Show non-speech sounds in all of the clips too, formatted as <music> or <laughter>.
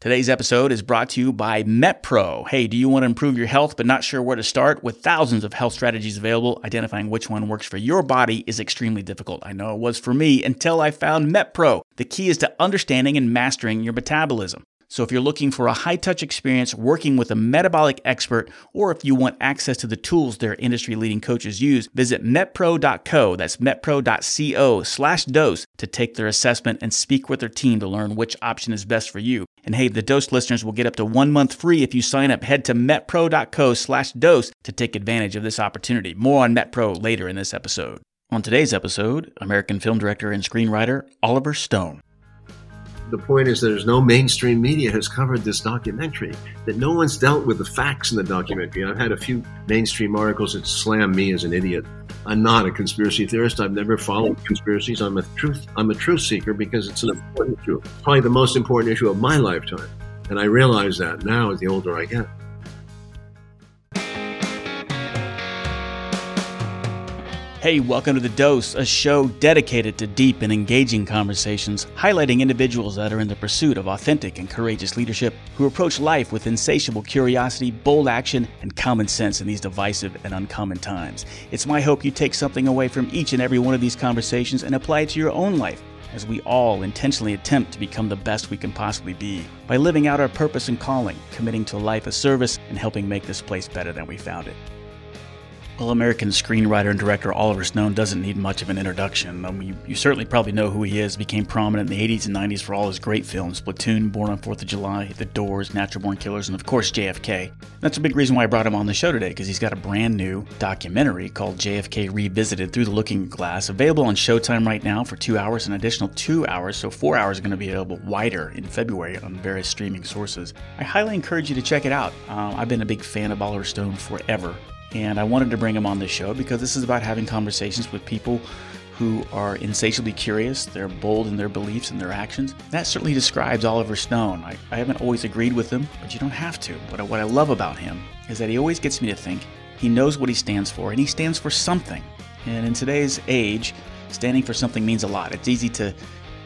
Today's episode is brought to you by MetPro. Hey, do you want to improve your health but not sure where to start? With thousands of health strategies available, identifying which one works for your body is extremely difficult. I know it was for me until I found MetPro. The key is to understanding and mastering your metabolism. So, if you're looking for a high touch experience working with a metabolic expert, or if you want access to the tools their industry leading coaches use, visit metpro.co. That's metpro.co slash dose to take their assessment and speak with their team to learn which option is best for you. And hey, the dose listeners will get up to one month free if you sign up. Head to metpro.co slash dose to take advantage of this opportunity. More on MetPro later in this episode. On today's episode, American film director and screenwriter Oliver Stone the point is there's no mainstream media has covered this documentary that no one's dealt with the facts in the documentary. I've had a few mainstream articles that slam me as an idiot. I'm not a conspiracy theorist. I've never followed conspiracies. I'm a truth i'm a truth seeker because it's an important issue probably the most important issue of my lifetime. And i realize that now the older i get Hey, welcome to The Dose, a show dedicated to deep and engaging conversations, highlighting individuals that are in the pursuit of authentic and courageous leadership who approach life with insatiable curiosity, bold action, and common sense in these divisive and uncommon times. It's my hope you take something away from each and every one of these conversations and apply it to your own life as we all intentionally attempt to become the best we can possibly be by living out our purpose and calling, committing to life of service, and helping make this place better than we found it. Well, American screenwriter and director Oliver Stone doesn't need much of an introduction. Um, you, you, certainly probably know who he is. Became prominent in the 80s and 90s for all his great films Platoon, Born on 4th of July, The Doors, Natural Born Killers, and of course JFK. That's a big reason why I brought him on the show today, because he's got a brand new documentary called JFK Revisited Through the Looking Glass, available on Showtime right now for two hours, an additional two hours, so four hours are going to be available wider in February on various streaming sources. I highly encourage you to check it out. Uh, I've been a big fan of Oliver Stone forever. And I wanted to bring him on the show because this is about having conversations with people who are insatiably curious, they're bold in their beliefs and their actions. That certainly describes Oliver Stone. I, I haven't always agreed with him, but you don't have to. I, what I love about him is that he always gets me to think he knows what he stands for, and he stands for something. And in today's age, standing for something means a lot. It's easy to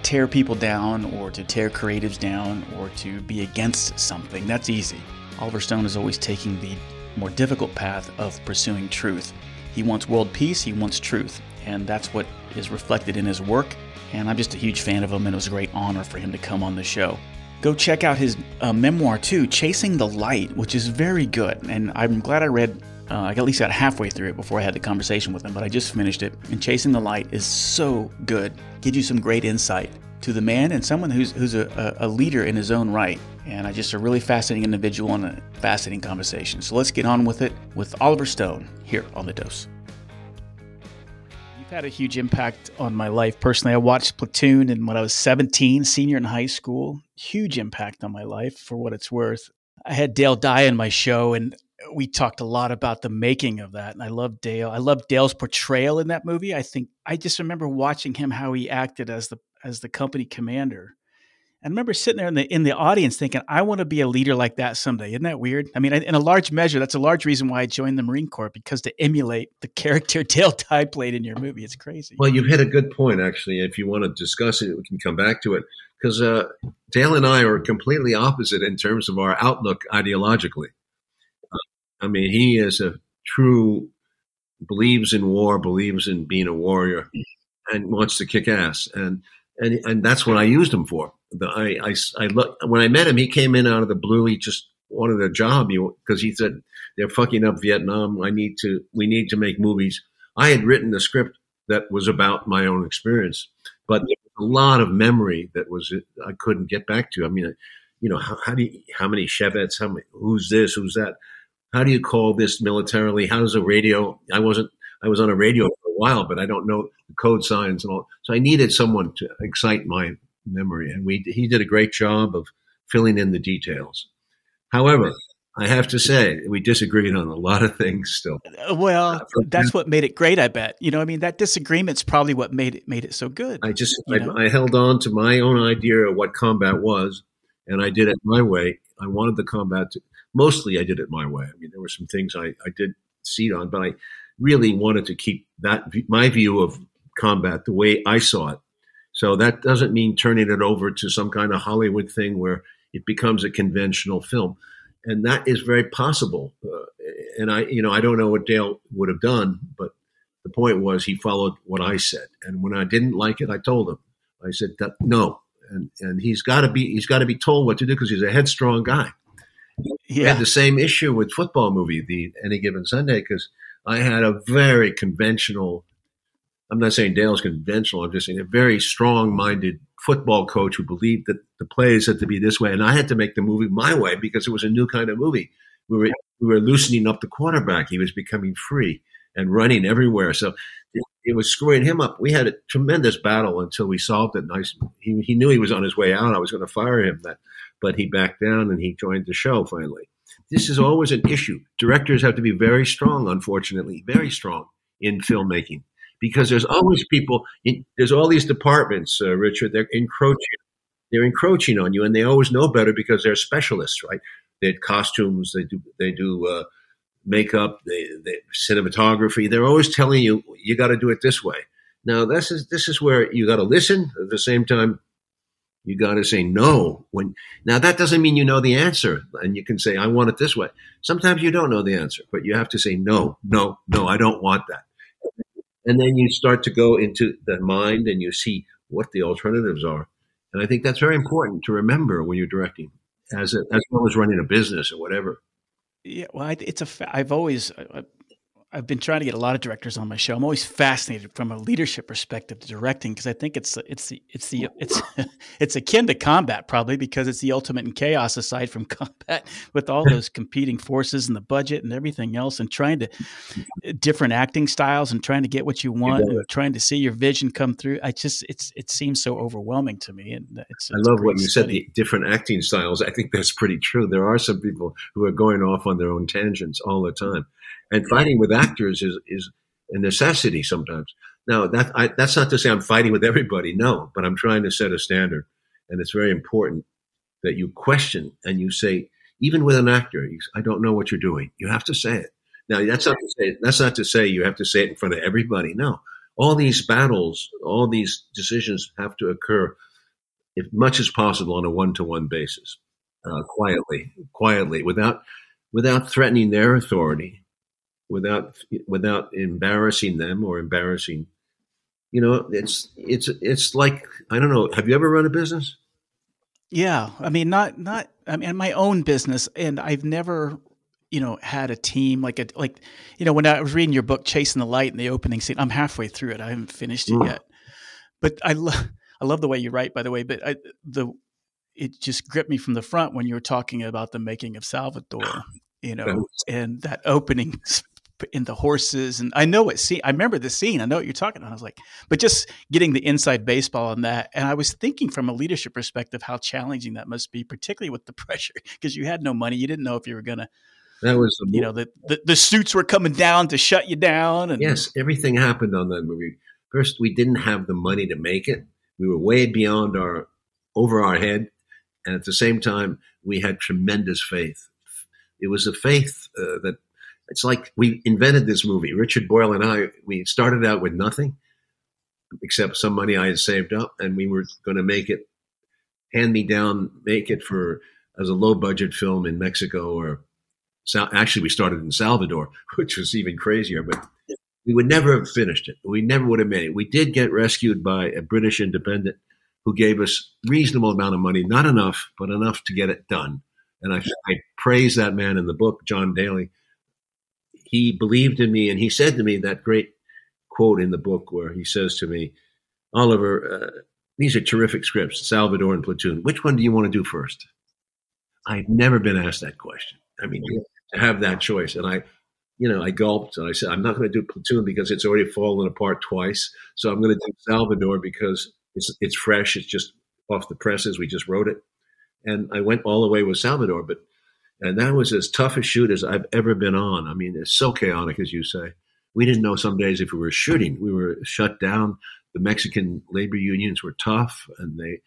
tear people down or to tear creatives down or to be against something. That's easy. Oliver Stone is always taking the more difficult path of pursuing truth. He wants world peace, he wants truth, and that's what is reflected in his work. And I'm just a huge fan of him, and it was a great honor for him to come on the show. Go check out his uh, memoir too, Chasing the Light, which is very good. And I'm glad I read, uh, I got at least got halfway through it before I had the conversation with him, but I just finished it. And Chasing the Light is so good, gives you some great insight to the man and someone who's, who's a, a leader in his own right. And I just a really fascinating individual and a fascinating conversation. So let's get on with it with Oliver Stone here on The Dose. You've had a huge impact on my life personally. I watched Platoon and when I was 17, senior in high school. Huge impact on my life for what it's worth. I had Dale Dye in my show and we talked a lot about the making of that. And I love Dale. I love Dale's portrayal in that movie. I think I just remember watching him how he acted as the as the company commander. I remember sitting there in the in the audience thinking, I want to be a leader like that someday. Isn't that weird? I mean, in a large measure, that's a large reason why I joined the Marine Corps because to emulate the character <laughs> Dale Dye played in your movie. It's crazy. Well, you've hit a good point, actually. If you want to discuss it, we can come back to it because uh, Dale and I are completely opposite in terms of our outlook ideologically. Uh, I mean, he is a true believes in war, believes in being a warrior, and wants to kick ass. And and and that's what I used him for. The, I, I, I look, when I met him, he came in out of the blue. He just wanted a job because he said they're fucking up Vietnam. I need to, we need to make movies. I had written a script that was about my own experience, but a lot of memory that was I couldn't get back to. I mean, you know, how, how do you, how many Chevets? How many? Who's this? Who's that? How do you call this militarily? How does a radio? I wasn't. I was on a radio for a while, but I don't know the code signs and all. So I needed someone to excite my memory, and we he did a great job of filling in the details. However, I have to say we disagreed on a lot of things still. Uh, well, uh, that's what made it great. I bet you know. I mean, that disagreement's probably what made it made it so good. I just I, I, held on to my own idea of what combat was, and I did it my way. I wanted the combat to mostly. I did it my way. I mean, there were some things I I did seat on, but I really wanted to keep that my view of combat the way I saw it. So that doesn't mean turning it over to some kind of Hollywood thing where it becomes a conventional film, and that is very possible. Uh, and I, you know, I don't know what Dale would have done, but the point was he followed what I said, and when I didn't like it, I told him. I said no, and and he's got to be he's got to be told what to do because he's a headstrong guy. Yeah. I had the same issue with football movie, the Any Given Sunday, because I had a very conventional. I'm not saying Dale's conventional. I'm just saying a very strong-minded football coach who believed that the plays had to be this way, and I had to make the movie my way because it was a new kind of movie. We were we were loosening up the quarterback. He was becoming free and running everywhere. So it was screwing him up. We had a tremendous battle until we solved it. Nice. He, he knew he was on his way out. I was going to fire him, that, but he backed down and he joined the show finally. This is always an issue. Directors have to be very strong, unfortunately, very strong in filmmaking because there's always people. In, there's all these departments, uh, Richard. They're encroaching. They're encroaching on you, and they always know better because they're specialists, right? They had costumes. They do. They do. Uh, makeup, they, the cinematography. They're always telling you you got to do it this way. Now this is this is where you got to listen. At the same time, you got to say no. When now that doesn't mean you know the answer, and you can say I want it this way. Sometimes you don't know the answer, but you have to say no, no, no. I don't want that. And then you start to go into the mind, and you see what the alternatives are. And I think that's very important to remember when you're directing, as a, as well as running a business or whatever. Yeah, well, it's a. I've always I've been trying to get a lot of directors on my show. I'm always fascinated from a leadership perspective to directing because I think it's it's the it's the it's <laughs> it's akin to combat probably because it's the ultimate in chaos aside from <laughs> combat with all those competing forces and the budget and everything else and trying to different acting styles and trying to get what you want and trying to see your vision come through. I just it's it seems so overwhelming to me and it's, it's I love what you study. said the different acting styles. I think that's pretty true. There are some people who are going off on their own tangents all the time and fighting with actors is is a necessity sometimes. Now that I, that's not to say I'm fighting with everybody, no, but I'm trying to set a standard, and it's very important that you question and you say, even with an actor, I don't know what you're doing. You have to say it. Now that's not to say that's not to say you have to say it in front of everybody. No, all these battles, all these decisions have to occur, as much as possible, on a one-to-one basis, uh, quietly, quietly, without without threatening their authority without without embarrassing them or embarrassing you know it's it's it's like i don't know have you ever run a business yeah i mean not not i mean my own business and i've never you know had a team like a like you know when i was reading your book chasing the light in the opening scene i'm halfway through it i haven't finished it mm. yet but i love i love the way you write by the way but I, the it just gripped me from the front when you were talking about the making of salvador you know and that opening <laughs> in the horses and I know what scene I remember the scene I know what you're talking about I was like but just getting the inside baseball on that and I was thinking from a leadership perspective how challenging that must be particularly with the <laughs> pressure because you had no money you didn't know if you were gonna that was you know the, the, the suits were coming down to shut you down and yes everything happened on that movie. First we didn't have the money to make it. We were way beyond our over our head and at the same time we had tremendous faith. It was a faith uh, that it's like we invented this movie. Richard Boyle and I, we started out with nothing except some money I had saved up, and we were going to make it, hand me down, make it for as a low budget film in Mexico or actually we started in Salvador, <laughs> which was even crazier, but we would never have finished it. We never would have made it. We did get rescued by a British independent who gave us reasonable amount of money, not enough, but enough to get it done. And I, I praise that man in the book, John Daly, he believed in me and he said to me that great quote in the book where he says to me, Oliver, uh, these are terrific scripts, Salvador and Platoon. Which one do you want to do first? I've never been asked that question. I mean, to have that choice. And I, you know, I gulped and I said, I'm not going to do Platoon because it's already fallen apart twice. So I'm going to do Salvador because it's, it's fresh. It's just off the presses. We just wrote it. And I went all the way with Salvador. But and that was as tough a shoot as I've ever been on. I mean, it's so chaotic, as you say. We didn't know some days if we were shooting. We were shut down. The Mexican labor unions were tough, and they,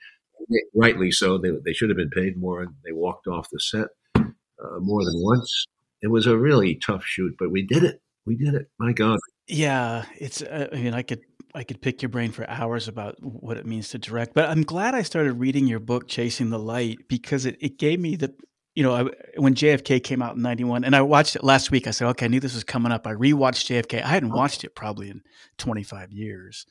rightly so, they, they should have been paid more, and they walked off the set uh, more than once. It was a really tough shoot, but we did it. We did it. My God. Yeah, it's. Uh, I mean, I could I could pick your brain for hours about what it means to direct. But I'm glad I started reading your book, Chasing the Light, because it, it gave me the, you know, I, when JFK came out in 91, and I watched it last week, I said, okay, I knew this was coming up. I rewatched JFK. I hadn't watched it probably in 25 years.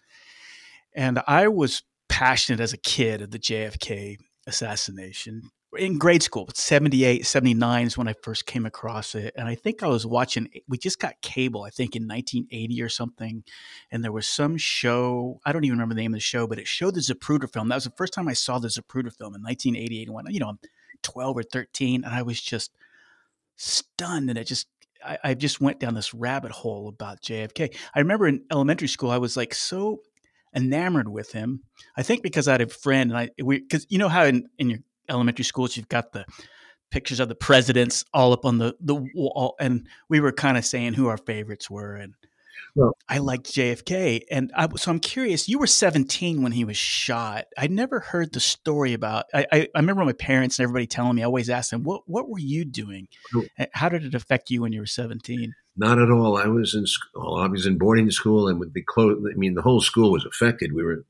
And I was passionate as a kid of the JFK assassination in grade school, 78, 79 is when I first came across it. And I think I was watching, we just got cable, I think in 1980 or something. And there was some show, I don't even remember the name of the show, but it showed the Zapruder film. That was the first time I saw the Zapruder film in 1988. When, you know, I'm 12 or 13. And I was just stunned. And it just, I, I just went down this rabbit hole about JFK. I remember in elementary school, I was like so enamored with him. I think because I had a friend and I, we, because you know how in, in your elementary schools, you've got the pictures of the presidents all up on the the wall, and we were kind of saying who our favorites were, and well, I liked JFK, and I, so I'm curious. You were 17 when he was shot. I never heard the story about. I, I, I remember my parents and everybody telling me. I always asked them, "What what were you doing? How did it affect you when you were 17?" Not at all. I was in school. I was in boarding school, and with the close, I mean, the whole school was affected. We were.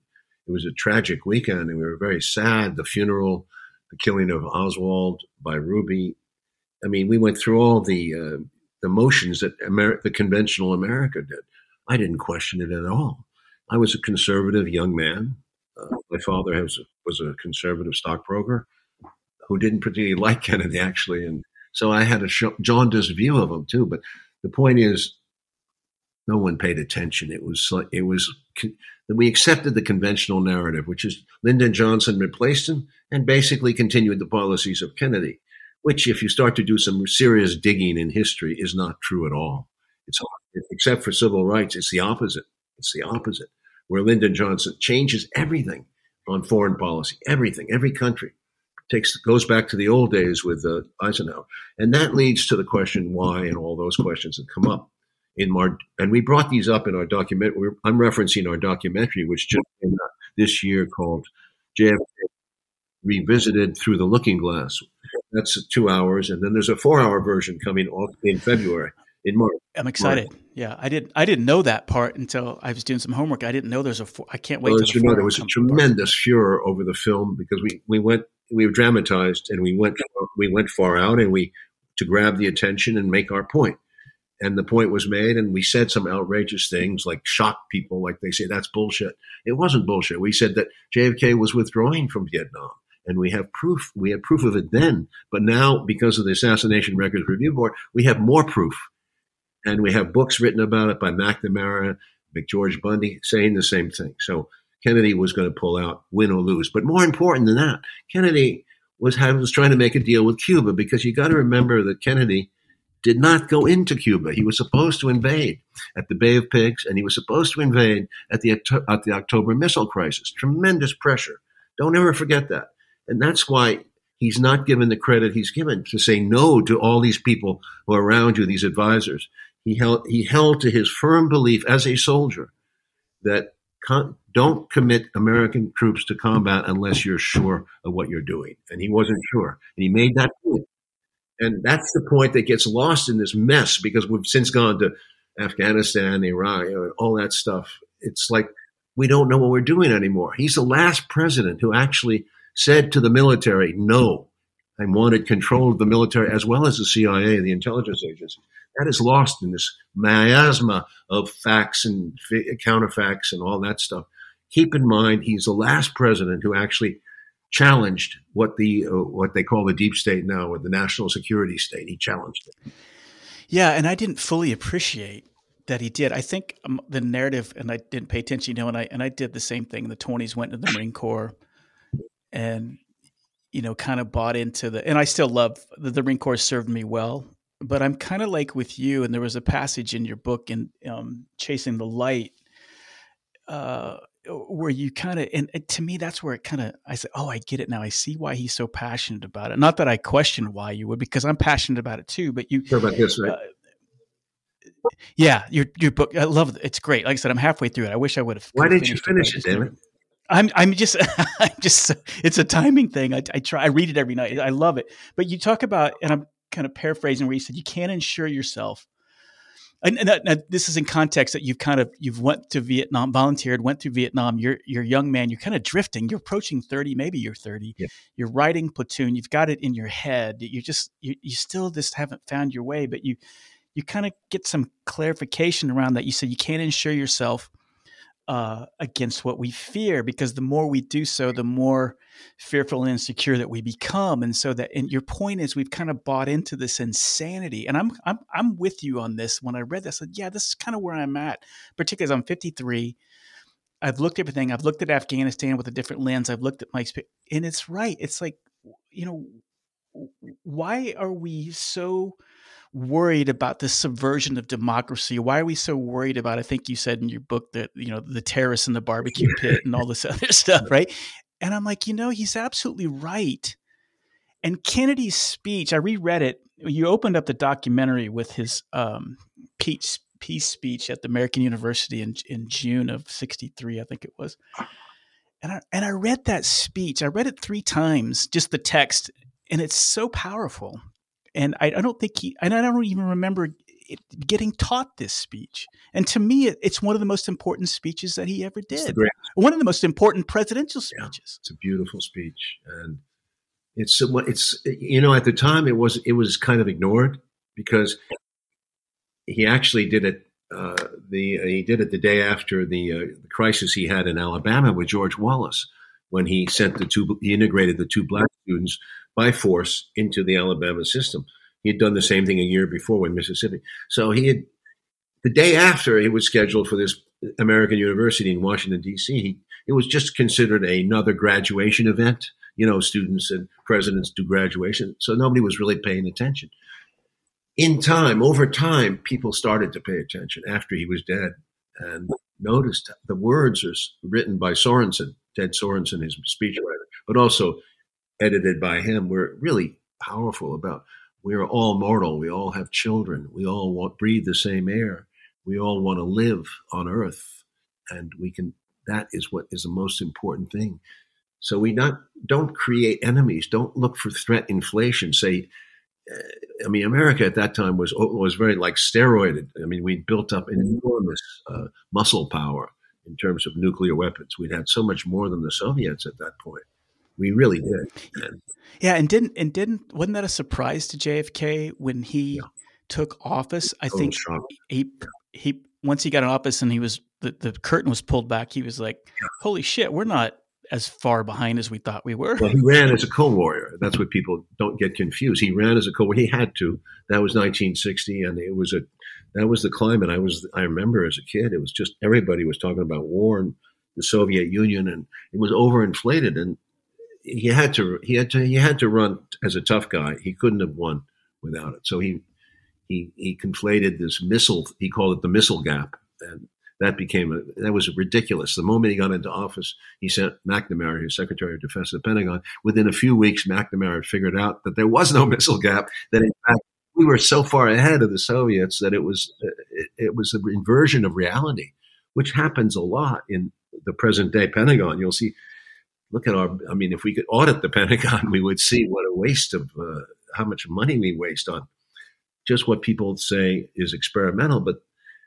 It was a tragic weekend, and we were very sad. The funeral the killing of Oswald by Ruby. I mean, we went through all the uh, the motions that the conventional America did. I didn't question it at all. I was a conservative young man. Uh, my father was a, was a conservative stockbroker who didn't particularly <laughs> like Kennedy, actually, and so I had a jaundiced view of him too. But the point is, no one paid attention. It was it was that we accepted the conventional narrative, which is Lyndon Johnson replaced him and basically continued the policies of Kennedy, which, if you start to do some serious digging in history, is not true at all. It's except for civil rights, it's the opposite. It's the opposite, where Lyndon Johnson changes everything on foreign policy, everything, every country takes goes back to the old days with uh, Eisenhower, and that leads to the question why and all those questions that come up in Mar, and we brought these up in our document. I'm referencing our documentary, which just came out this year called JFK Revisited Through the Looking Glass. That's two hours, and then there's a four-hour version coming off in February. In March. I'm excited. March. Yeah, I didn't. I didn't know that part until I was doing some homework. I didn't know there's a. Four, I can't wait. Well, you know, there was a tremendous part. furor over the film because we we went we were dramatized and we went we went far out and we to grab the attention and make our point and the point was made and we said some outrageous things like shock people like they say that's bullshit it wasn't bullshit we said that jfk was withdrawing from vietnam and we have proof we had proof of it then but now because of the assassination records review board we have more proof and we have books written about it by mcnamara mcgeorge bundy saying the same thing so kennedy was going to pull out win or lose but more important than that kennedy was, was trying to make a deal with cuba because you got to remember that kennedy did not go into Cuba. He was supposed to invade at the Bay of Pigs, and he was supposed to invade at the at the October missile crisis. Tremendous pressure. Don't ever forget that. And that's why he's not given the credit he's given to say no to all these people who are around you, these advisors. He held he held to his firm belief as a soldier that con- don't commit American troops to combat unless you're sure of what you're doing. And he wasn't sure. And he made that point. And that's the point that gets lost in this mess because we've since gone to Afghanistan, Iraq, all that stuff. It's like we don't know what we're doing anymore. He's the last president who actually said to the military, no, and wanted control of the military as well as the CIA, the intelligence agency. That is lost in this miasma of facts and counterfacts and all that stuff. Keep in mind, he's the last president who actually challenged what the uh, what they call the deep state now, or the national security state. He challenged it. Yeah, and I didn't fully appreciate that he did. I think um, the narrative, and I didn't pay attention, you know, and I and I did the same thing in the twenties. Went to the Marine Corps, and you know, kind of bought into the. And I still love the, the Marine Corps served me well, but I'm kind of like with you. And there was a passage in your book in um, Chasing the Light. Uh, where you kind of and, to me that's where it kind of i said oh i get it now i see why he's so passionate about it not that i question why you would because i'm passionate about it too but you about this right uh, yeah your your book i love it it's great like i said i'm halfway through it i wish i would have why didn't you finish it, it david I'm I'm just <laughs> I'm just it's a timing thing. I, I try I read it every night. I love it. But you talk about and I'm kind of paraphrasing where you said you can't insure yourself and, and, and, this is in context that you've kind of you've went to Vietnam, volunteered, went through Vietnam. You're you're a young man. You're kind of drifting. You're approaching thirty, maybe you're thirty. Yeah. You're writing platoon. You've got it in your head. You just you, you still just haven't found your way, but you you kind of get some clarification around that. You said you can't insure yourself uh, against what we fear because the more we do so, the more fearful and insecure that we become. And so that, and your point is, we've kind of bought into this insanity. And I'm, I'm, I'm with you on this. When I read this, I said, yeah, this is kind of where I'm at, particularly as I'm 53. I've looked at everything. I've looked at Afghanistan with a different lens. I've looked at my experience, and it's right. It's like, you know, why are we so worried about the subversion of democracy? Why are we so worried about? I think you said in your book that you know the terrorists in the barbecue <laughs> pit and all this other stuff, right? And I'm like, you know, he's absolutely right. And Kennedy's speech, I reread it. You opened up the documentary with his um, peace, peace speech at the American University in in June of '63, I think it was. And I, and I read that speech. I read it three times, just the text, and it's so powerful and I, I, don't think he, and I don't even remember it, getting taught this speech. And to me, it, it's one of the most important speeches that he ever did. One of the most important presidential speeches. Yeah, it's a beautiful speech, and it's it's you know at the time it was it was kind of ignored because he actually did it. Uh, the uh, he did it the day after the, uh, the crisis he had in Alabama with George Wallace when he sent the two he integrated the two black students by force into the Alabama system. He had done the same thing a year before with Mississippi. So he had, the day after he was scheduled for this American University in Washington, D.C., it was just considered another graduation event. You know, students and presidents do graduation. So nobody was really paying attention. In time, over time, people started to pay attention after he was dead and noticed the words are written by Sorensen, Ted Sorensen, his speechwriter, but also edited by him were really powerful about we are all mortal. We all have children. We all want breathe the same air. We all want to live on earth. And we can, that is what is the most important thing. So we not, don't create enemies. Don't look for threat inflation. Say, uh, I mean, America at that time was, was very like steroided. I mean, we built up enormous uh, muscle power in terms of nuclear weapons. We'd had so much more than the Soviets at that point. We really did. Yeah, and didn't and didn't wasn't that a surprise to JFK when he yeah. took office? I think he he once he got in office and he was the, the curtain was pulled back, he was like, yeah. "Holy shit, we're not as far behind as we thought we were." Well, he ran as a cold warrior. That's what people don't get confused. He ran as a cold warrior. He had to. That was 1960, and it was a that was the climate. I was I remember as a kid, it was just everybody was talking about war and the Soviet Union, and it was overinflated. And he had to he had to he had to run as a tough guy. He couldn't have won without it. So he he he conflated this missile. He called it the missile gap, and that became a, that was ridiculous. The moment he got into office, he sent McNamara, his Secretary of Defense of the Pentagon. Within a few weeks, McNamara figured out that there was no <laughs> missile gap. That in fact we were so far ahead of the Soviets that it was it, it was an inversion of reality, which happens a lot in the present day Pentagon. You'll see look at our, I mean, if we could audit the <laughs> Pentagon, we would see what a waste of uh, how much money we waste on just what people say is experimental, but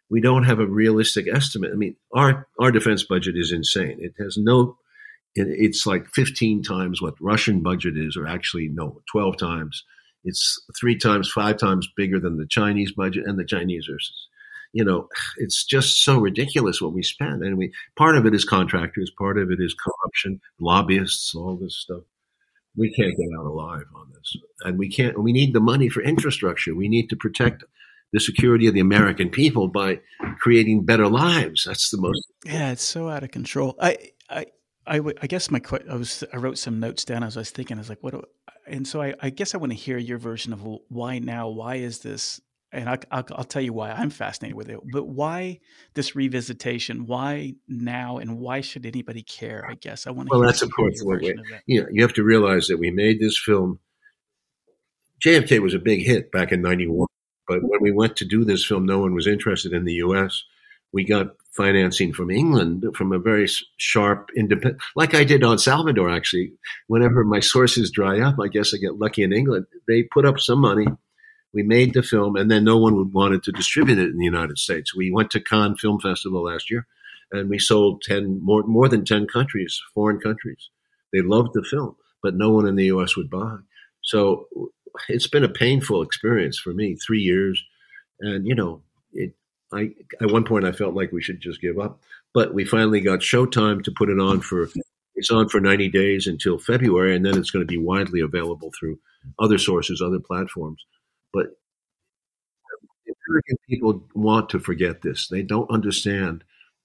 we don't have a realistic estimate. I mean, our, our defense budget is insane. It has no, it, it's like 15 times what Russian budget is, or actually, no, 12 times. It's three times, five times bigger than the Chinese budget, and the Chinese are you know, it's just so ridiculous what we spend. And we part of it is contractors, part of it is corruption, lobbyists, all this stuff. We can't get out alive on this, and we can't. We need the money for infrastructure. We need to protect the security of the American people by creating better lives. That's the most. Yeah, it's so out of control. I, I, I, I guess my I was I wrote some notes down as I was thinking. I was like, what? Do, and so I, I guess I want to hear your version of why now. Why is this and I, will tell you why I'm fascinated with it. But why this revisitation? Why now? And why should anybody care? I guess I want to. Well, that's of course what we, you know. You have to realize that we made this film. JFK was a big hit back in '91, but when we went to do this film, no one was interested in the U.S. We got financing from England from a very sharp, independent, like I did on Salvador. Actually, whenever my sources dry up, I guess I get lucky in England. They put up some money We made the film, and then no one would wanted to distribute it in the United States. We went to Cannes Film Festival last year, and we sold ten more more than ten countries, foreign countries. They loved the film, but no one in the U.S. would buy. So it's been a painful experience for me. Three years, and you know, it. I at one point I felt like we should just give up, but we finally got Showtime to put it on for. It's on for 90 days until February, and then it's going to be widely available through other sources, other platforms. But American people want to forget this. They don't understand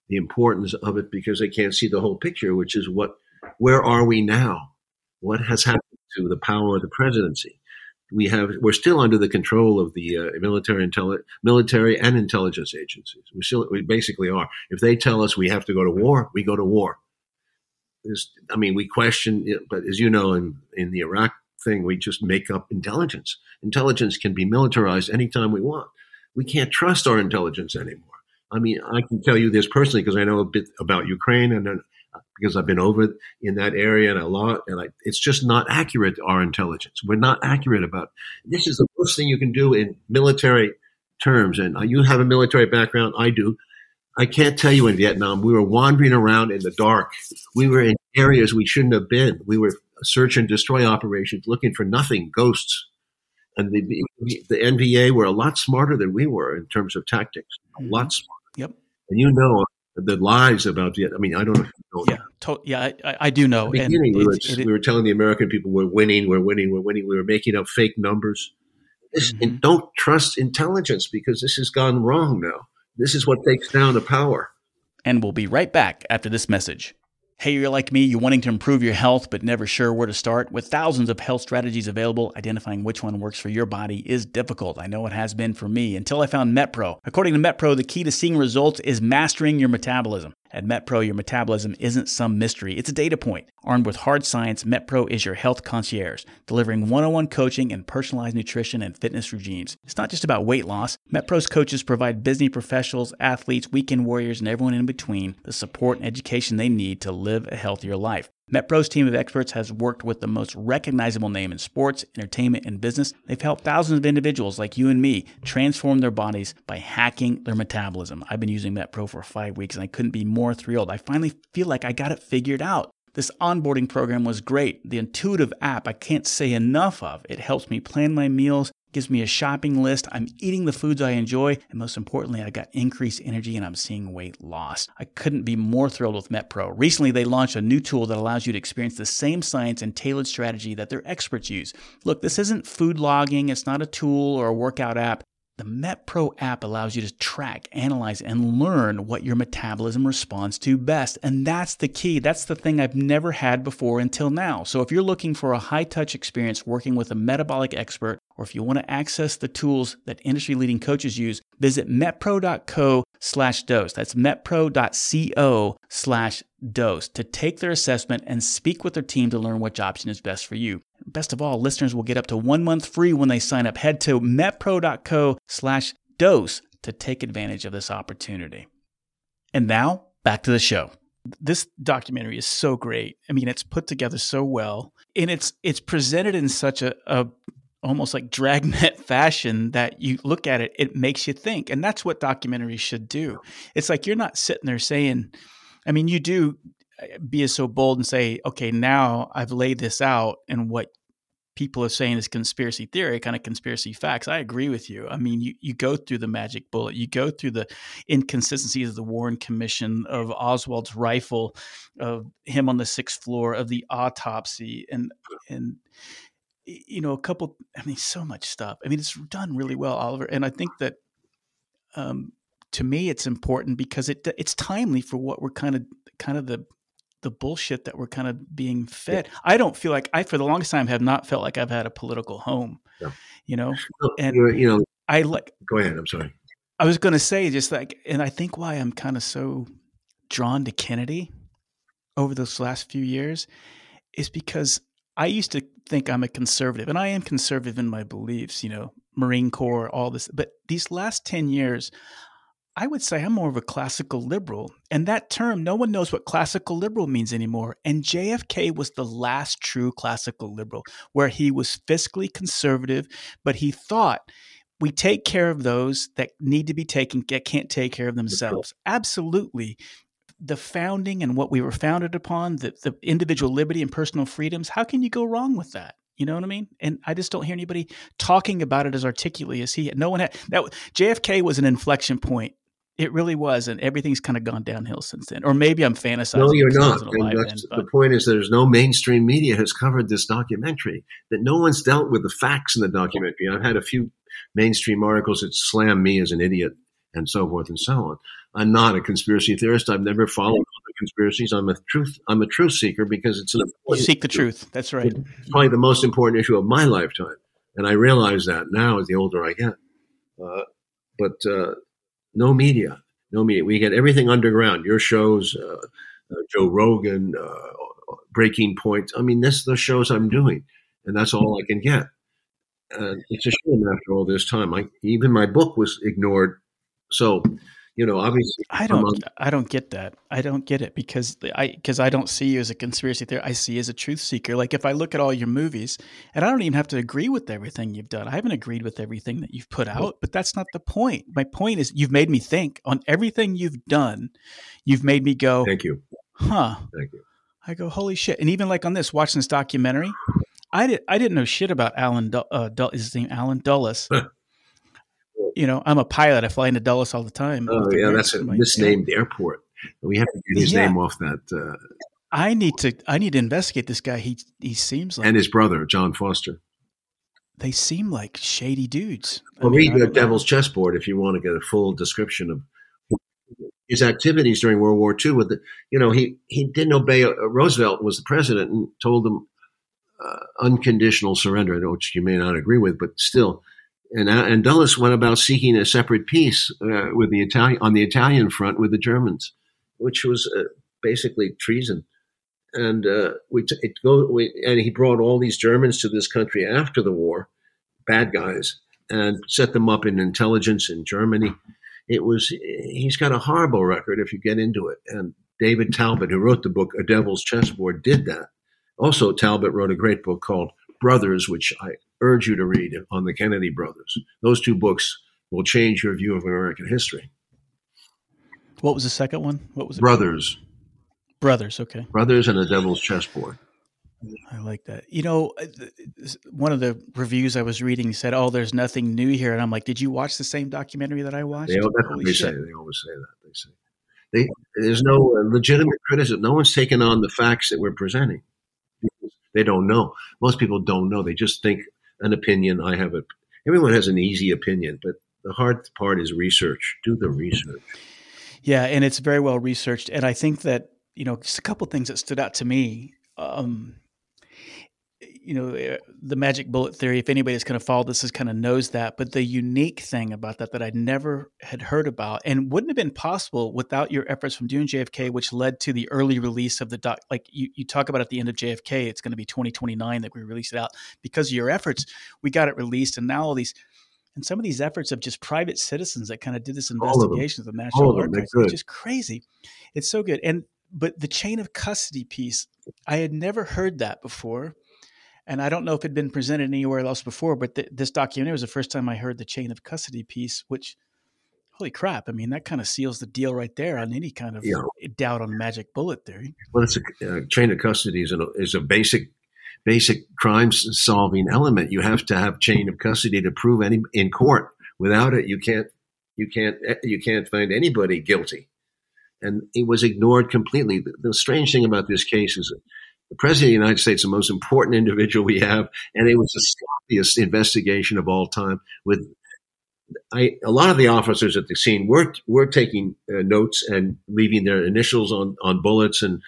the importance of it because they can't see the whole picture, which is what, where are we now? What has happened to the power of the presidency? We have, we're still under the control of the uh, military, intelli- military and intelligence agencies. We still, we basically are. If they tell us we have to go to war, we go to war. There's, I mean, we question, but as you know, in, in the Iraq thing. We just make up intelligence. Intelligence can be militarized anytime we want. We can't trust our intelligence anymore. I mean, I can tell you this personally because I know a bit about Ukraine and uh, because I've been over in that area and a lot, and I, it's just not accurate. Our intelligence, we're not accurate about. This is the worst thing you can do in military terms. And uh, you have a military background, I do. I can't tell you in Vietnam, we were wandering around in the dark. We were in areas we shouldn't have been. We were search and destroy operations looking for nothing, ghosts. And the, the NVA were a lot smarter than we were in terms of tactics, a mm-hmm. lot smarter. Yep. And you know the lies about Vietnam. I mean, I don't know. You know yeah, to- yeah, I, I, do know. The beginning, we, were, it, we were telling the American people we're winning, we're winning, we're winning. We were making up fake numbers. This, mm-hmm. And don't trust intelligence because this has gone wrong now. This is what takes down the power. And we'll be right back after this message. Hey, you're like me, you're wanting to improve your health but never sure where to start? With thousands of health strategies available, identifying which one works for your body is difficult. I know it has been for me until I found MetPro. According to MetPro, the key to seeing results is mastering your metabolism. At MetPro, your metabolism isn't some mystery, it's a data point. Armed with hard science, MetPro is your health concierge, delivering one on one coaching and personalized nutrition and fitness regimes. It's not just about weight loss. MetPro's coaches provide business professionals, athletes, weekend warriors, and everyone in between the support and education they need to live a healthier life. MetPro's team of experts has worked with the most recognizable name in sports, entertainment, and business. They've helped thousands of individuals like you and me transform their bodies by hacking their metabolism. I've been using MetPro for five weeks and I couldn't be more thrilled. I finally feel like I got it figured out. This onboarding program was great. The intuitive app I can't say enough of. It helps me plan my meals, gives me a shopping list. I'm eating the foods I enjoy, and most importantly, I got increased energy and I'm seeing weight loss. I couldn't be more thrilled with MetPro. Recently, they launched a new tool that allows you to experience the same science and tailored strategy that their experts use. Look, this isn't food logging, it's not a tool or a workout app. The MetPro app allows you to track, analyze, and learn what your metabolism responds to best. And that's the key. That's the thing I've never had before until now. So if you're looking for a high touch experience working with a metabolic expert, or if you want to access the tools that industry leading coaches use, visit metpro.co slash dose. That's metpro.co slash dose to take their assessment and speak with their team to learn which option is best for you. Best of all, listeners will get up to one month free when they sign up. Head to metpro.co slash dose to take advantage of this opportunity. And now back to the show. This documentary is so great. I mean, it's put together so well, and it's it's presented in such a, a almost like dragnet <laughs> fashion that you look at it, it makes you think. And that's what documentaries should do. It's like you're not sitting there saying, I mean, you do uh, be as so bold and say, okay, now I've laid this out and what people are saying is conspiracy theory, kind of conspiracy facts. I agree with you. I mean, you, you go through the magic bullet, you go through the inconsistencies of the Warren Commission, of Oswald's rifle, of him on the sixth floor, of the autopsy, and and you know, a couple, I mean, so much stuff. I mean, it's done really well, Oliver. And I think that, um, to me, it's important because it it's timely for what we're kind of kind of the the bullshit that we're kind of being fed. Yeah. I don't feel like I, for the longest time, have not felt like I've had a political home. Yeah. You know, <laughs> and you know, I like. Go ahead. I'm sorry. I was going to say just like, and I think why I'm kind of so drawn to Kennedy over those last few years is because I used to think I'm a conservative, and I am conservative in my beliefs, you know, Marine Corps, all this. But these last 10 years, I would say I'm more of a classical liberal. And that term, no one knows what classical liberal means anymore. And JFK was the last true classical liberal, where he was fiscally conservative, but he thought we take care of those that need to be taken that can't take care of themselves. Absolutely. The founding and what we were founded upon, the, the individual liberty and personal freedoms, how can you go wrong with that? You know what I mean? And I just don't hear anybody talking about it as articulately as he. No one had that. JFK was an inflection point. It really was, and everything's kind of gone downhill since then. Or maybe I'm fantasizing. No, you're not. Then, the point is, there's no mainstream media has covered this documentary. That no one's dealt with the facts in the documentary. I've had a few mainstream articles that slam me as an idiot and so forth and so on. I'm not a conspiracy theorist. I've never followed other conspiracies. I'm a truth. I'm a truth seeker because it's an you seek the truth. That's right. It's probably the most important issue of my lifetime, and I realize that now as the older I get. Uh, but uh, no media, no media. We get everything underground. Your shows, uh, uh Joe Rogan, uh, Breaking Point. I mean, that's the shows I'm doing, and that's all I can get. it's a shame after all this time. I, even my book was ignored. So you know, obviously, I don't, I don't get that. I don't get it because I, because I don't see you as a conspiracy theorist. I see you as a truth seeker. Like if I look at all your movies, and I don't even have to agree with everything you've done. I haven't agreed with everything that you've put out, but that's not the point. My point is, you've made me think on everything you've done. You've made me go, thank you, huh? Thank you. I go, holy shit! And even like on this, watching this documentary, I did, I didn't know shit about Allen. Uh, is his name Allen Dulles? <laughs> you know, I'm a pilot. I fly into Dulles all the time. Oh yeah, that's a misnamed yeah. airport. We have to get his yeah. name off that. Uh, I need to. I need to investigate this guy. He he seems like and his brother John Foster. They seem like shady dudes. Well, I mean, read the Devil's Chessboard if you want to get a full description of his activities during World War II. With the, you know, he he didn't obey. Uh, Roosevelt was the president and told him uh, unconditional surrender, which you may not agree with, but still and uh, and Dulles went about seeking a separate peace uh, with the Italian on the Italian front with the Germans, which was uh, basically treason. And uh, we, t- it go, we, and he brought all these Germans to this country after the war, bad guys, and set them up in intelligence in Germany. It was he's got a horrible record if you get into it. And David Talbot, who wrote the book A Devil's Chessboard, did that. Also, Talbot wrote a great book called Brothers, which I urge you to read on the Kennedy brothers. Those two books will change your view of American history. What was the second one? What was it? Brothers. Brothers, okay. Brothers and the Devil's Chessboard. I like that. You know, uh, one of the reviews I was reading said, "Oh, there's nothing new here," and I'm like, "Did you watch the same documentary that I watched?" They, they say. They always say that. They say they, there's no legitimate criticism. No one's taken on the facts that we're presenting. They don't know. Most people don't know. They just think an opinion. I have a. Everyone has an easy opinion, but the hard part is research. Do the research. Yeah, and it's very well researched. And I think that you know, just a couple things that stood out to me. Um, you know eh, the magic bullet theory if anybody that's kind of followed this is kind of knows that but the unique thing about that that i never had heard about and wouldn't have been possible without your efforts from doing jfk which led to the early release of the doc like you, you talk about at the end of jfk it's going to be 2029 that we release it out. Because of your efforts we got it released and now all these and some of these efforts of just private citizens that kind of did this investigation of, of the national archives it's just crazy. It's so good. And but the chain of custody piece i had never heard that before and I don't know if it had been presented anywhere else before, but th- this documentary was the first time I heard the chain of custody piece, which, holy crap! I mean, that kind of seals the deal right there on any kind of yeah. doubt on magic bullet theory. Well, it's a uh, chain of custody is, an, is a basic basic crime solving element. You have to have chain of custody to prove any in court. Without it, you can't you can't eh, you can't find anybody guilty. And it was ignored completely. The, the strange thing about this case is the president of the United States, the most important individual we have, and it was the sloppiest investigation of all time. With I, a lot of the officers at the scene were were taking uh, notes and leaving their initials on on bullets and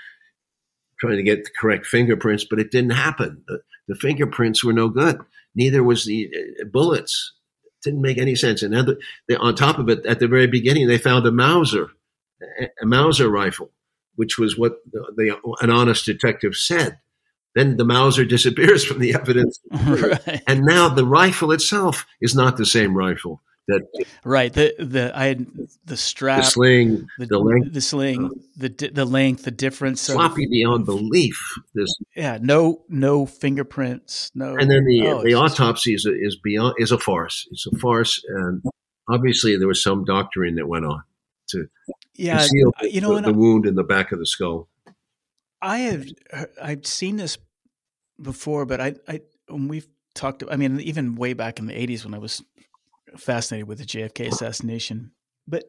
trying to get the correct fingerprints, but it didn't happen. The, the fingerprints were no good. Neither was the uh, bullets. Didn't make any sense. And other, they, on top of it, at the very beginning, they found a Mauser, a Mauser rifle which was what the, the, an honest detective said. Then the Mauser disappears from the evidence. <laughs> Right. And now the rifle itself is not the same rifle. that right the the I had the strap, the sling, the, the length, the sling, uh, the the length, the difference. sloppy of, beyond belief. This yeah, no no fingerprints, no. and then the oh, the autopsy is a, is beyond is a farce. It's a farce, and obviously there was some doctoring that went on to yeah, conceal uh, you know, the, the uh wound in the back of the skull. I have I've seen this before, but I I when we've talked. I mean, even way back in the '80s when I was fascinated with the JFK assassination, but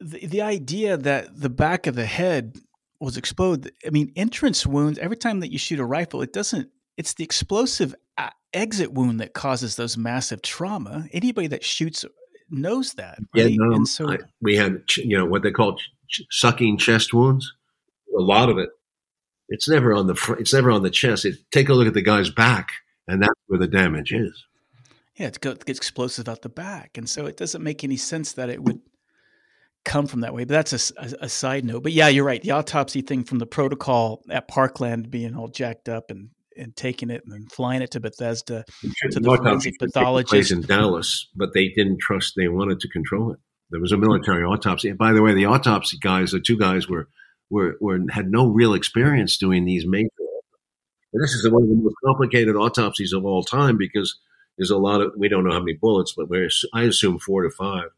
the the idea that the back of the head was exploded. I mean, entrance wounds. Every time that you shoot a rifle, it doesn't. It's the explosive uh, exit wound that causes those massive trauma. Anybody that shoots knows that, Yeah, no, and so I, we had ch- you know what they call ch- sucking chest wounds. A lot of it. It's never on the fr- it's never on the chest. It, take a look at the guy's back, and that's where the damage is. Yeah, it gets explosive out the back, and so it doesn't make any sense that it would come from that way. But that's a side note. But yeah, you're right. The autopsy thing from the protocol at Parkland being all jacked up and and taking it and flying it to Bethesda. To the forensic pathologist. in Dallas, but they didn't trust. They wanted to control it. There was a military autopsy. And by the way, the autopsy guys, the two guys were were, were had no real experience doing these major. And this is one of the most complicated autopsies of all time because there's a lot of we don't know how many bullets, but we're I assume four to five,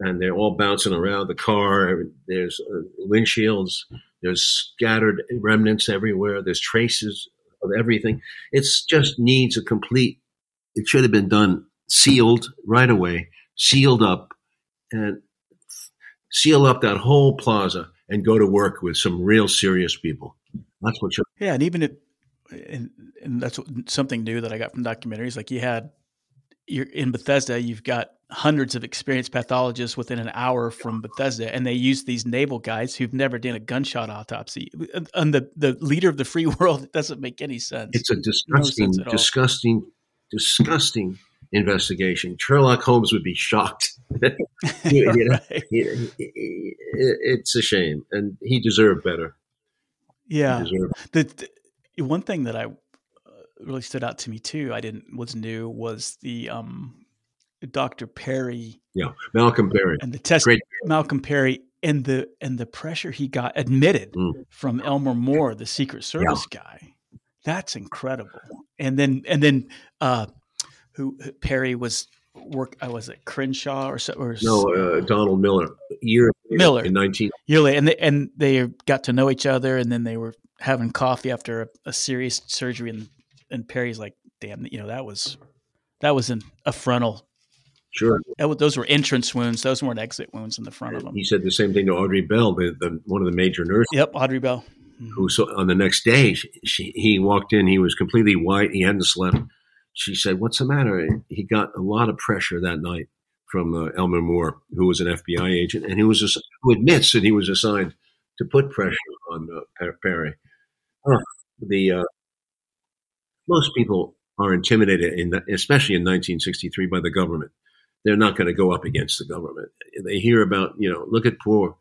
and they're all bouncing around the car. There's uh, windshields. There's scattered remnants everywhere. There's traces of everything. It's just needs a complete. It should have been done sealed right away, sealed up, and seal up that whole plaza and go to work with some real serious people. That's what should. Yeah, and even if and, and that's something new that I got from documentaries. Like you had you're in Bethesda, you've got hundreds of experienced pathologists within an hour from Bethesda, and they use these naval guys who've never done a gunshot autopsy. And the the leader of the free <laughs> world, it doesn't make any sense. It's a disgusting, all. disgusting, disgusting investigation. Sherlock Holmes would be shocked. You- <laughs> you know, <laughs> Right. It- it- it's a shame, and he deserved better. Yeah. deserved The, the one thing that I really stood out to me too, I didn't was new was the um, Dr. Perry Yeah, Malcolm Perry. and the test Great. Malcolm Perry and the and the pressure he got admitted Mm. from Elmer Moore, the Secret Service guy. That's incredible. And then and then uh, who Perry was work? I was it Crenshaw or so or No, uh, Donald Miller. Year Miller. in nineteen. year later, and they, and they got to know each other, and then they were having coffee after a, a serious surgery, and and Perry's like, "Damn, you know that was that was an, a frontal. Sure, was, those were entrance wounds. Those weren't exit wounds in the front of them." he said the same thing to Audrey Bell, the, the one of the major nurses. Yep, Audrey Bell. who so on the next day she, she, he walked in he was completely white he hadn't slept she said what's the matter he got a lot of pressure that night from uh, elmer moore who was an fbi agent and he was ass- who admits that he was assigned to put pressure on uh, perry oh, the uh, most people are intimidated in especially in 1963 by the government they're not going to go up against the government they hear about you know look at poor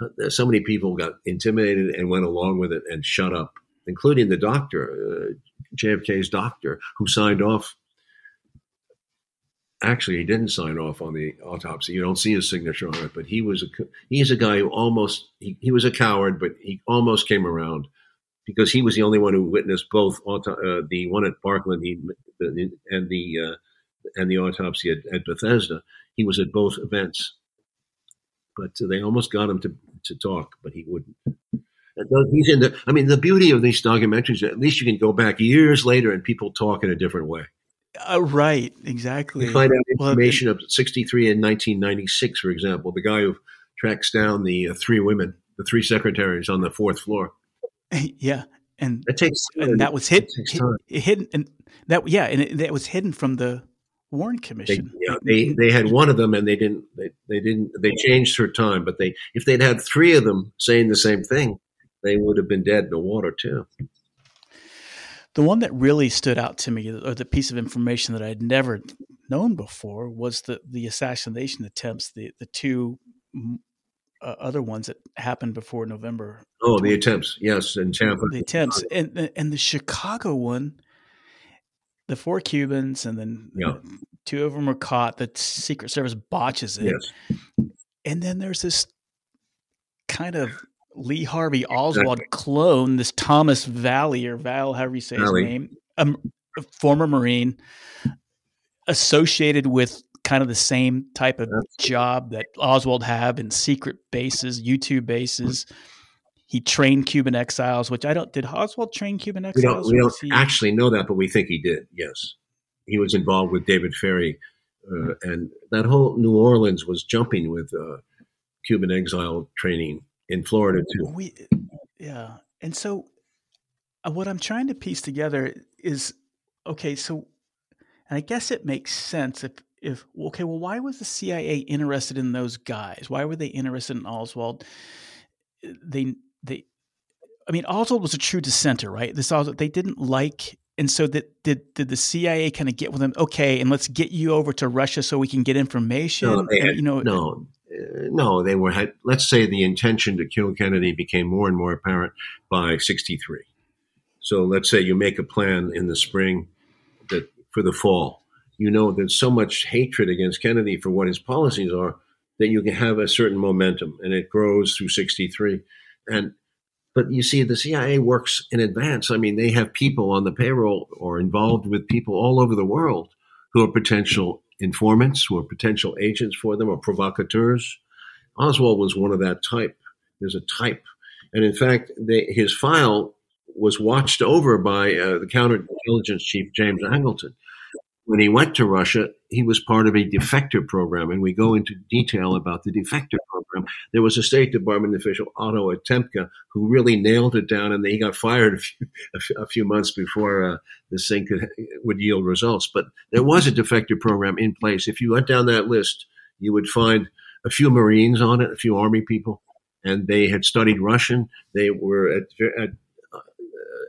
uh, so many people got intimidated and went along with it and shut up, including the doctor, uh, JFK's doctor, who signed off. Actually, he didn't sign off on the autopsy. You don't see his signature on it, but he was a he's a guy who almost he, he was a coward, but he almost came around because he was the only one who witnessed both auto, uh, the one at Parkland he, the, and the uh, and the autopsy at, at Bethesda. He was at both events but they almost got him to, to talk, but he wouldn't. He's in the. I mean, the beauty of these documentaries, at least you can go back years later and people talk in a different way. Uh, right, exactly. You find out Well, information of 63 and 1996, for example, the guy who tracks down the uh, three women, the three secretaries on the fourth floor. <laughs> yeah, and It takes and that was hid, It takes hid- time. hidden, and that yeah, and it, that was hidden from the Warren They, Commission. you know, they mm-hmm. they had one of them and they didn't they, they didn't they changed her time, but they if they'd had three of them saying the same thing, they would have been dead in the water too. The one that really stood out to me, or the piece of information that I'd never known before, was the the assassination attempts, the the two uh, other ones that happened before November. Oh, the attempts, yes, in Tampa. The attempts, and and the Chicago one, the four Cubans, and then Yeah. Two of them are caught. The Secret Service botches it. Yes. And then there's this kind of Lee Harvey Oswald exactly. clone, this Thomas Vallee or Val, however you say Vallee. his name, a, a, former Marine associated with kind of the same type of job that Oswald have in secret bases, U2 bases. He trained Cuban exiles, which I don't. Did Oswald train Cuban exiles? We don't, we don't actually know that, but we think he did. Yes, he was involved with David Ferrie, uh, and that whole New Orleans was jumping with uh, Cuban exile training in Florida too. We, yeah, and so uh, what I'm trying to piece together is okay. So, and I guess it makes sense if if okay, well, why was the CIA interested in those guys? Why were they interested in Oswald? They they, I mean, Oswald was a true dissenter, right? This Oswald they didn't like. And so that did did the CIA kind of get with them? Okay, and let's get you over to Russia so we can get information. No, and, you know, no, uh, no, they were. Had, let's say the intention to kill Kennedy became more and more apparent by '63. So let's say you make a plan in the spring that for the fall. You know there's so much hatred against Kennedy for what his policies are that you can have a certain momentum, and it grows through '63. And but you see, the CIA works in advance. I mean, they have people on the payroll or involved with people all over the world who are potential informants, who are potential agents for them, or provocateurs. Oswald was one of that type. There's a type, and in fact, they, his file was watched over by uh, the counterintelligence chief James Angleton. When he went to Russia, he was part of a defector program, and we go into detail about the defector program. There was a State Department official, Otto Otepka, who really nailed it down, and he got fired <laughs> a few, a few months before uh, this thing could, would yield results. But there was a defector program in place. If you went down that list, you would find a few Marines on it, a few Army people, and they had studied Russian. They were at, at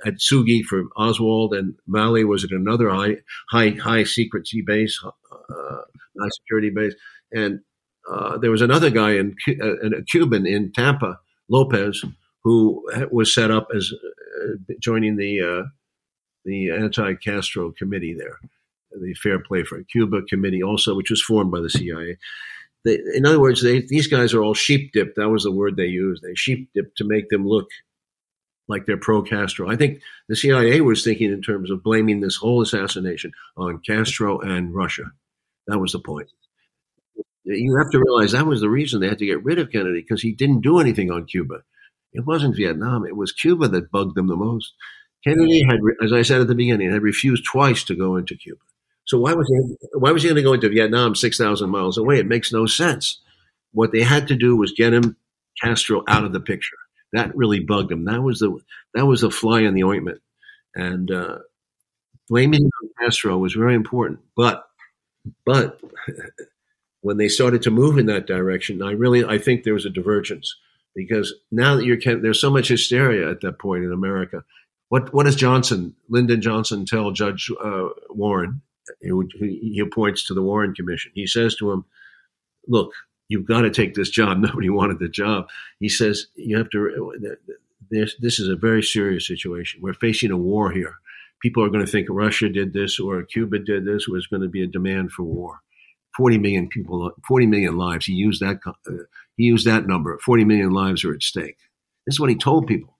Atsugi for Oswald, and Mali was at another high high high secrecy base, uh, high security base, and uh, there was another guy in uh, a Cuban in Tampa, Lopez, who was set up as uh, joining the uh, the anti-Castro committee there, the Fair Play for Cuba committee, also which was formed by the CIA. They, in other words, they, these guys are all sheep dipped. That was the word they used. They sheep dipped to make them look like they're pro Castro. I think the CIA was thinking in terms of blaming this whole assassination on Castro and Russia. That was the point. You have to realize that was the reason they had to get rid of Kennedy because he didn't do anything on Cuba. It wasn't Vietnam, it was Cuba that bugged them the most. Kennedy had, as I said at the beginning, had refused twice to go into Cuba. So why was he why was he going to go into Vietnam six thousand miles away? It makes no sense. What they had to do was get him Castro out of the picture that really bugged him. That was the that was the fly in the ointment, and uh, blaming Castro was very important. But but <laughs> when they started to move in that direction, I really I think there was a divergence because now that you're there's so much hysteria at that point in America. What what does Johnson Lyndon Johnson tell Judge uh, Warren? Who, he appoints to the Warren Commission. He says to him, "Look, you've got to take this job. <laughs> Nobody wanted the job. He says, you have to, this, this is a very serious situation. We're facing a war here. People are going to think Russia did this or Cuba did this. Was going to be a demand for war. 40 million people, 40 million lives. He used that, uh, he used that number. 40 million lives are at stake. This is what he told people.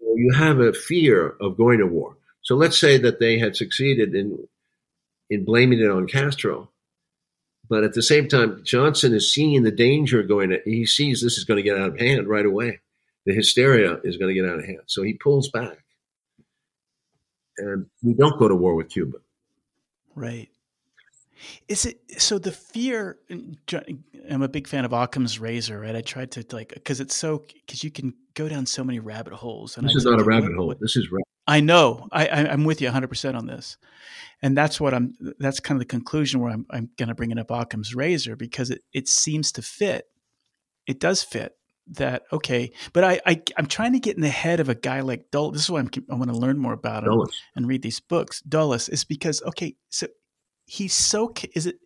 You have a fear of going to war. So let's say that they had succeeded in, in blaming it on Castro but at the same time, Johnson is seeing the danger going. He sees this is going to get out of hand right away. The hysteria is going to get out of hand. So he pulls back. And we don't go to war with Cuba. Right. Is it so? The fear. I'm a big fan of Occam's razor, right? I tried to like because it's so because you can go down so many rabbit holes. And this I is not a rabbit what, hole. What, this is. Ra- I know. I, I I'm with you 100 percent on this and that's what I'm. That's kind of the conclusion where I'm. I'm going to bring it up Occam's razor because it it seems to fit. It does fit that okay, but I, I I'm trying to get in the head of a guy like Dulles. This is why I'm. I want to learn more about him Dulles. and read these books. Dulles is because okay, so he's so is it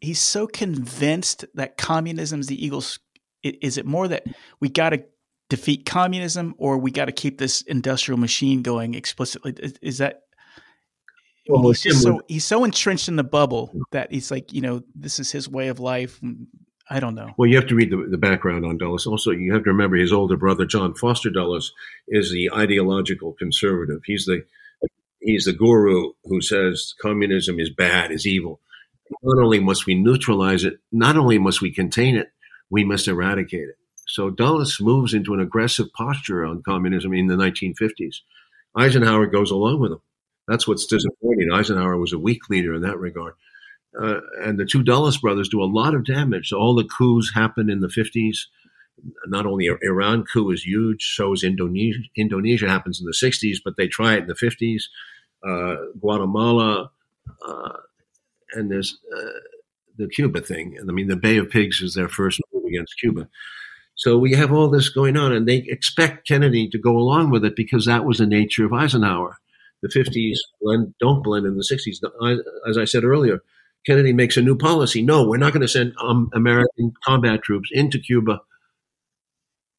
he's so convinced that communism is the eagle's. Is it more that we got to defeat communism or we got to keep this industrial machine going explicitly? Is that well, he's just so he's so entrenched in the bubble that he's like, you know, this is his way of life. I don't know. Well, you have to read the, the background on Dulles. Also, you have to remember his older brother, John Foster Dulles, is the ideological conservative. He's the he's the guru who says communism is bad, is evil. Not only must we neutralize it, not only must we contain it, we must eradicate it. So Dulles moves into an aggressive posture on communism in the 1950s. Eisenhower goes along with him. That's what's disappointing. Eisenhower was a weak leader in that regard. Uh, and the two Dulles brothers do a lot of damage. So all the coups happen in the 50s. Not only Iran coup is huge, so is Indonesia. Indonesia happens in the 60s, but they try it in the 50s. Uh, Guatemala, uh, and there's uh, the Cuba thing. I mean, the Bay of Pigs is their first move against Cuba. So we have all this going on, and they expect Kennedy to go along with it because that was the nature of Eisenhower. The 50s blend, don't blend in the 60s. As I said earlier, Kennedy makes a new policy. No, we're not going to send um, American combat troops into Cuba.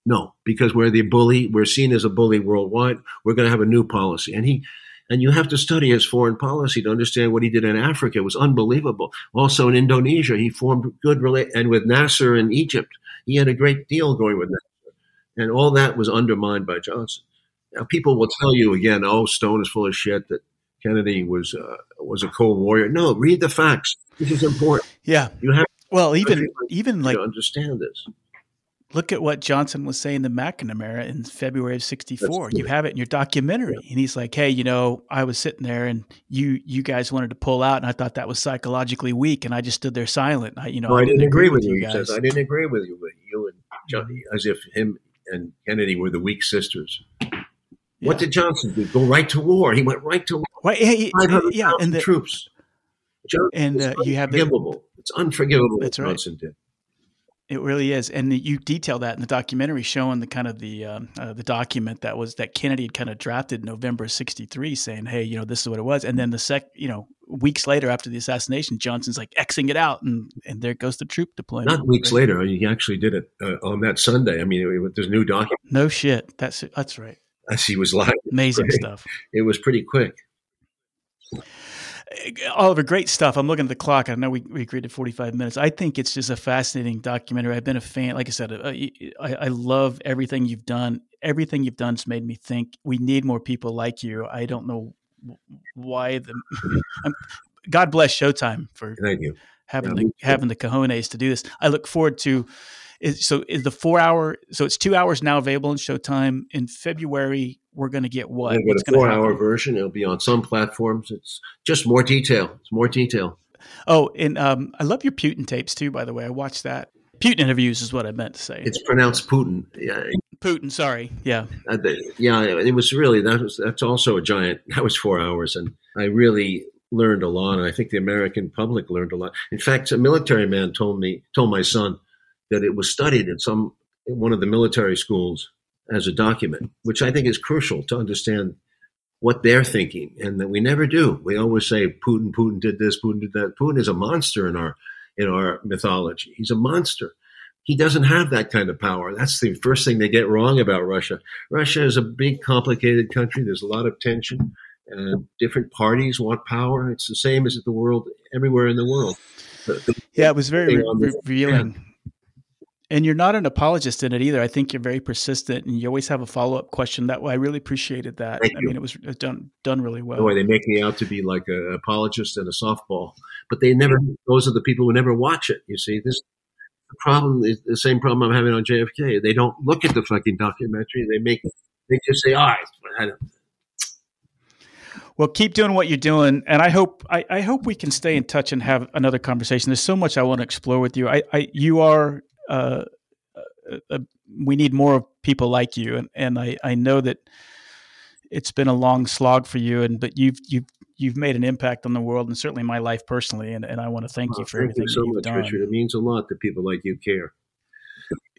No, because we're the bully. We're seen as a bully worldwide. We're going to have a new policy. And he, and you have to study his foreign policy to understand what he did in Africa. It was unbelievable. Also in Indonesia, he formed good relate and with Nasser in Egypt, he had a great deal going with Nasser, and all that was undermined by Johnson. Now people will tell you again, "Oh, Stone is full of shit." That Kennedy was uh, was a Cold Warrior. No, read the facts. This is important. Yeah, you have. Well, even even like understand this. Look at what Johnson was saying to McNamara in February of '64. You have it in your documentary, yeah. and he's like, "Hey, you know, I was sitting there, and you you guys wanted to pull out, and I thought that was psychologically weak, and I just stood there silent. I, you know, no, I, didn't, didn't agree, with you. He says, I didn't agree with you, but you and Johnny, as if him and Kennedy were the weak sisters. Yeah. What did Johnson do? Go right to war. He went right to war. Well, yeah, yeah, and the troops. Johnson and uh, you have unforgivable. The, it's unforgivable. That's what Johnson did. It really is, and you detail that in the documentary, showing the kind of the um, uh, the document that was that Kennedy had kind of drafted in November '63, saying, "Hey, you know, this is what it was." And then the sec, you know, weeks later after the assassination, Johnson's like xing it out, and and there goes the troop deployment. Not weeks right? later, he actually did it uh, on that Sunday. I mean, it, it, there's new document. No shit, that's that's right. As he was lying, amazing <laughs> stuff. It was pretty quick. Oliver, great stuff. I'm looking at the clock. I know we, we agreed to 45 minutes. I think it's just a fascinating documentary. I've been a fan. Like I said, uh, I, I love everything you've done. Everything you've done has made me think we need more people like you. I don't know why the. <laughs> God bless Showtime for Thank you. having yeah, the having the cojones to do this. I look forward to is, so is the four hour? So it's two hours now available in Showtime. In February, we're going to get what? We're get a four hour version. It'll be on some platforms. It's just more detail. It's more detail. Oh, and um, I love your Putin tapes too. By the way, I watched that. Putin interviews is what I meant to say. It's pronounced Putin. Yeah. Putin. Sorry. Yeah. Uh, the, yeah. It was really that was that's also a giant. That was four hours, and I really learned a lot. And I think the American public learned a lot. In fact, a military man told me told my son that it was studied in some in one of the military schools as a document, which I think is crucial to understand what they're thinking, and that we never do. We always say Putin, Putin did this, Putin did that. Putin is a monster in our in our mythology. He's a monster. He doesn't have that kind of power. That's the first thing they get wrong about Russia. Russia is a big, complicated country. There's a lot of tension, and different parties want power. It's the same as the world everywhere in the world. yeah, it was very re- revealing and you're not an apologist in it either. I think you're very persistent, and you always have a follow up question. That I really appreciated that. Thank I you. mean, it was uh, done done really well. Way they make me out to be like an apologist and a softball, but they never. Those are the people who never watch it. You see, this problem is the same problem I'm having on JFK. They don't look at the fucking documentary. They make they just say, "All right." Well, keep doing what you're doing, and I hope I, I, hope we can stay in touch and have another conversation. There's so much I want to explore with you. I, I you are uh, uh, uh, we need more people like you, and and I I know that it's been a long slog for you, and but you've you've you've made an impact on the world and certainly my life personally, and, and I want to thank you for thank everything you so you've much, done. Richard. It means a lot that people like you care.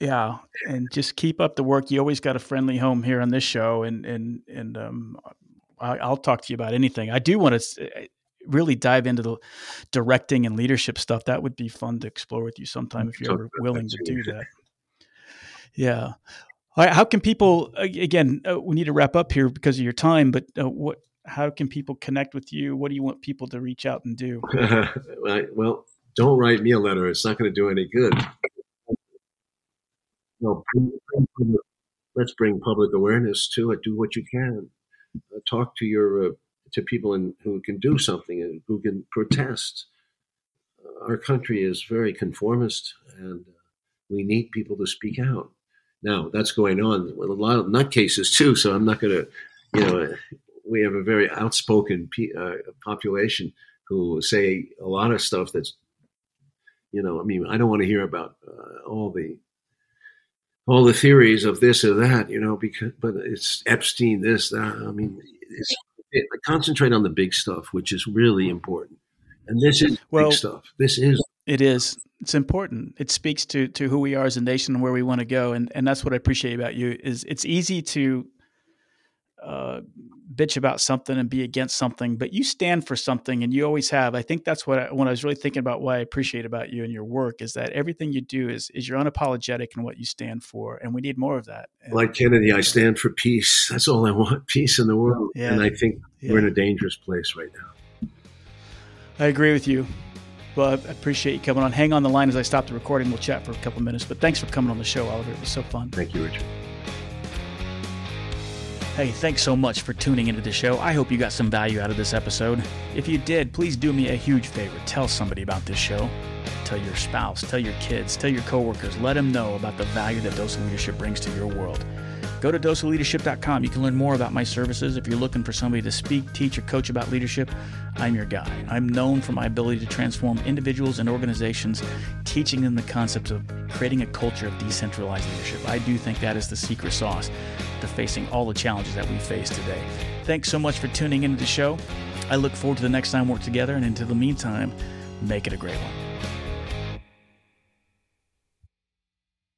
Yeah, and just keep up the work. You always got a friendly home here on this show, and and and um, I, will talk to you about anything. I do want to really dive into the directing and leadership stuff, that would be fun to explore with you sometime if you're ever willing to do that. Yeah. How can people again? Uh, we need to wrap up here because of your time. But uh, what? how can people connect with you? What do you want people to reach out and do? <laughs> well, don't write me a letter. It's not going to do any good. No, let's bring public awareness to it. Do what you can. Uh, talk to your uh, to people in, who can do something and who can protest. Our country is very conformist, and uh, we need people to speak out. Now that's going on with a lot of nutcases too. So I'm not going to, you know, we have a very outspoken uh, population who say a lot of stuff that's, you know, I mean, I don't want to hear about uh, all the all the theories of this or that, you know, because but it's Epstein, this, that. I mean, it, concentrate on the big stuff, which is really important. And this is well, big stuff. This is it is it's important. It speaks to to who we are as a nation and where we want to go, and and that's what I appreciate about you. Is it's easy to uh, bitch about something and be against something, but you stand for something, and you always have. I think that's what I, when I was really thinking about what I appreciate about you and your work is that everything you do is is you're unapologetic in what you stand for, and we need more of that. And, like Kennedy, I stand for peace. That's all I want: <laughs> peace in the world. Yeah. And I think yeah. we're in a dangerous place right now. I agree with you. Well, I appreciate you coming on. Hang on the line as I stop the recording. We'll chat for a couple minutes. But thanks for coming on the show, Oliver. It was so fun. Thank you, Richard. Hey, thanks so much for tuning into the show. I hope you got some value out of this episode. If you did, please do me a huge favor. Tell somebody about this show. Tell your spouse, tell your kids, tell your coworkers. Let them know about the value that Dose Leadership brings to your world. Go to doseofleadership.com. You can learn more about my services. If you're looking for somebody to speak, teach, or coach about leadership, I'm your guy. I'm known for my ability to transform individuals and organizations, teaching them the concepts of creating a culture of decentralized leadership. I do think that is the secret sauce to facing all the challenges that we face today. Thanks so much for tuning into the show. I look forward to the next time we're together, and until the meantime, make it a great one.